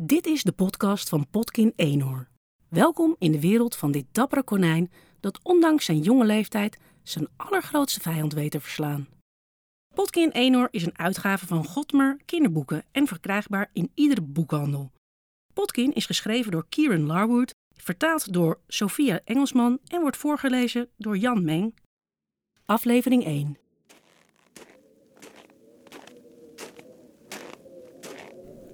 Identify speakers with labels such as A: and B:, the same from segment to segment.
A: Dit is de podcast van Potkin Eenhoor. Welkom in de wereld van dit dappere konijn dat ondanks zijn jonge leeftijd zijn allergrootste vijand weet te verslaan. Potkin Eenhoor is een uitgave van Godmer kinderboeken en verkrijgbaar in iedere boekhandel. Potkin is geschreven door Kieran Larwood, vertaald door Sophia Engelsman en wordt voorgelezen door Jan Meng. Aflevering 1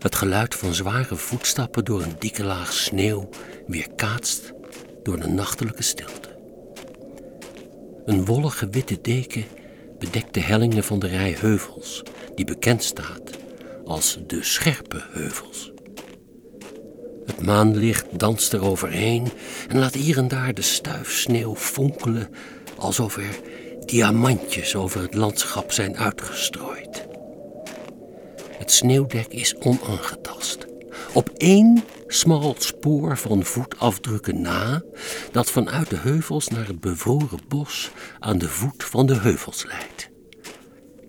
B: Het geluid van zware voetstappen door een dikke laag sneeuw weerkaatst door de nachtelijke stilte. Een wollige witte deken bedekt de hellingen van de rij heuvels, die bekend staat als de Scherpe Heuvels. Het maanlicht danst er overheen en laat hier en daar de stuifsneeuw fonkelen alsof er diamantjes over het landschap zijn uitgestrooid. Het sneeuwdek is onaangetast. Op één smal spoor van voetafdrukken na, dat vanuit de heuvels naar het bevroren bos aan de voet van de heuvels leidt.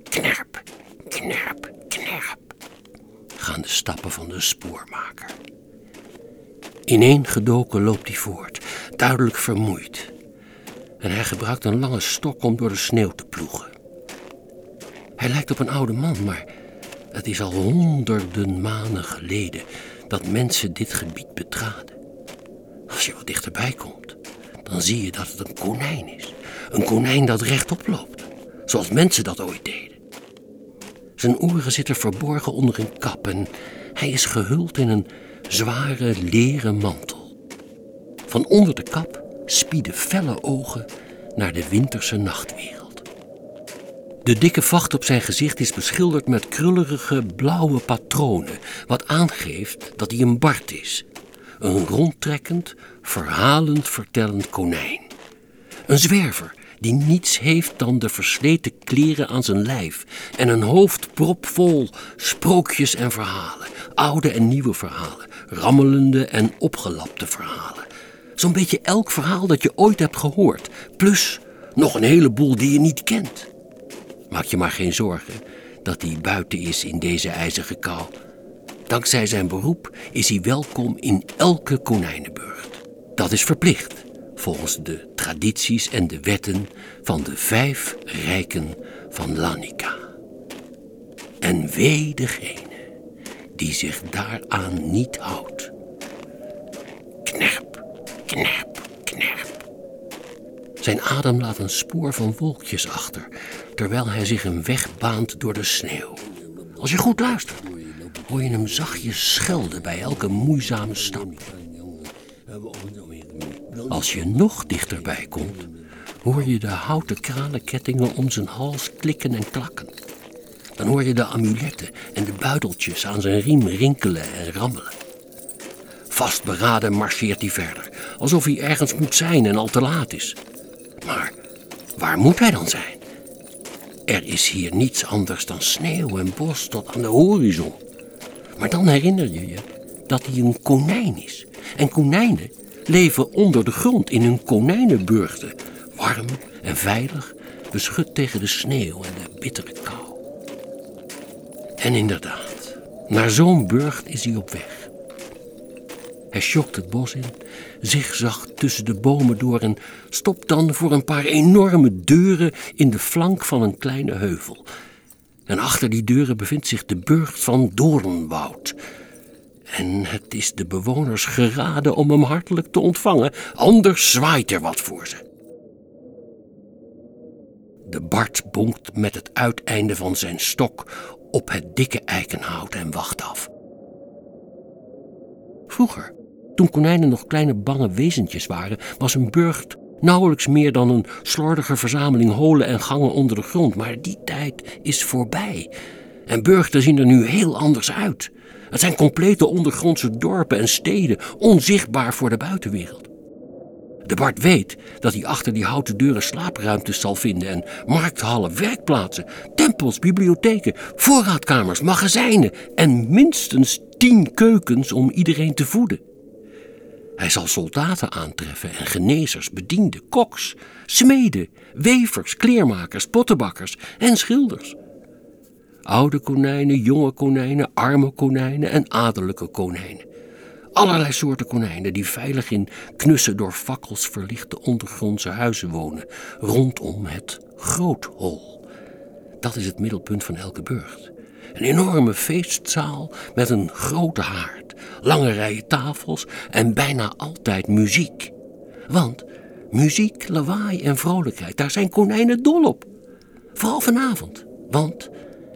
B: Knerp, knerp, knerp, gaan de stappen van de spoormaker. Ineengedoken loopt hij voort, duidelijk vermoeid. En hij gebruikt een lange stok om door de sneeuw te ploegen. Hij lijkt op een oude man, maar het is al honderden maanden geleden dat mensen dit gebied betraden. Als je wat dichterbij komt, dan zie je dat het een konijn is. Een konijn dat rechtop loopt, zoals mensen dat ooit deden. Zijn oren zitten verborgen onder een kap en hij is gehuld in een zware leren mantel. Van onder de kap spieden felle ogen naar de winterse nachtwereld. De dikke vacht op zijn gezicht is beschilderd met krullerige blauwe patronen, wat aangeeft dat hij een bard is. Een rondtrekkend, verhalend vertellend konijn. Een zwerver die niets heeft dan de versleten kleren aan zijn lijf en een hoofd propvol sprookjes en verhalen, oude en nieuwe verhalen, rammelende en opgelapte verhalen. Zo'n beetje elk verhaal dat je ooit hebt gehoord, plus nog een heleboel die je niet kent. Maak je maar geen zorgen dat hij buiten is in deze ijzige kou. Dankzij zijn beroep is hij welkom in elke konijnenburcht. Dat is verplicht, volgens de tradities en de wetten van de vijf rijken van Lanica. En wee degene die zich daaraan niet houdt. Knerp, knerp. Zijn adem laat een spoor van wolkjes achter, terwijl hij zich een weg baant door de sneeuw. Als je goed luistert, hoor je hem zachtjes schelden bij elke moeizame stap. Als je nog dichterbij komt, hoor je de houten kralenkettingen om zijn hals klikken en klakken. Dan hoor je de amuletten en de buideltjes aan zijn riem rinkelen en rammelen. Vastberaden marcheert hij verder, alsof hij ergens moet zijn en al te laat is. Waar moet hij dan zijn? Er is hier niets anders dan sneeuw en bos tot aan de horizon. Maar dan herinner je je dat hij een konijn is. En konijnen leven onder de grond in hun konijnenburgten. Warm en veilig, beschut tegen de sneeuw en de bittere kou. En inderdaad, naar zo'n burcht is hij op weg. Hij schokt het bos in, zigzag tussen de bomen door en stopt dan voor een paar enorme deuren in de flank van een kleine heuvel. En achter die deuren bevindt zich de burcht van Doornwoud. En het is de bewoners geraden om hem hartelijk te ontvangen, anders zwaait er wat voor ze. De Bart bonkt met het uiteinde van zijn stok op het dikke eikenhout en wacht af. Vroeger toen konijnen nog kleine bange wezentjes waren, was een burcht nauwelijks meer dan een slordige verzameling holen en gangen onder de grond. Maar die tijd is voorbij. En burchten zien er nu heel anders uit. Het zijn complete ondergrondse dorpen en steden, onzichtbaar voor de buitenwereld. De Bart weet dat hij achter die houten deuren slaapruimtes zal vinden en markthallen, werkplaatsen, tempels, bibliotheken, voorraadkamers, magazijnen en minstens tien keukens om iedereen te voeden. Hij zal soldaten aantreffen en genezers, bedienden, koks, smeden, wevers, kleermakers, pottenbakkers en schilders. Oude konijnen, jonge konijnen, arme konijnen en adellijke konijnen. Allerlei soorten konijnen die veilig in knusse door fakkels verlichte ondergrondse huizen wonen, rondom het Groothol. Dat is het middelpunt van elke burcht. Een enorme feestzaal met een grote haard, lange rijen tafels en bijna altijd muziek. Want muziek, lawaai en vrolijkheid, daar zijn konijnen dol op. Vooral vanavond, want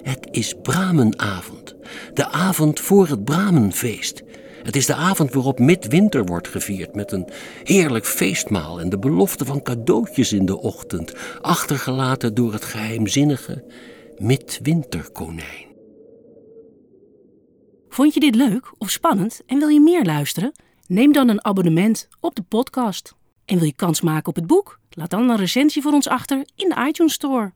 B: het is Bramenavond. De avond voor het Bramenfeest. Het is de avond waarop midwinter wordt gevierd met een heerlijk feestmaal en de belofte van cadeautjes in de ochtend, achtergelaten door het geheimzinnige midwinterkonijn.
A: Vond je dit leuk of spannend en wil je meer luisteren? Neem dan een abonnement op de podcast. En wil je kans maken op het boek? Laat dan een recensie voor ons achter in de iTunes Store.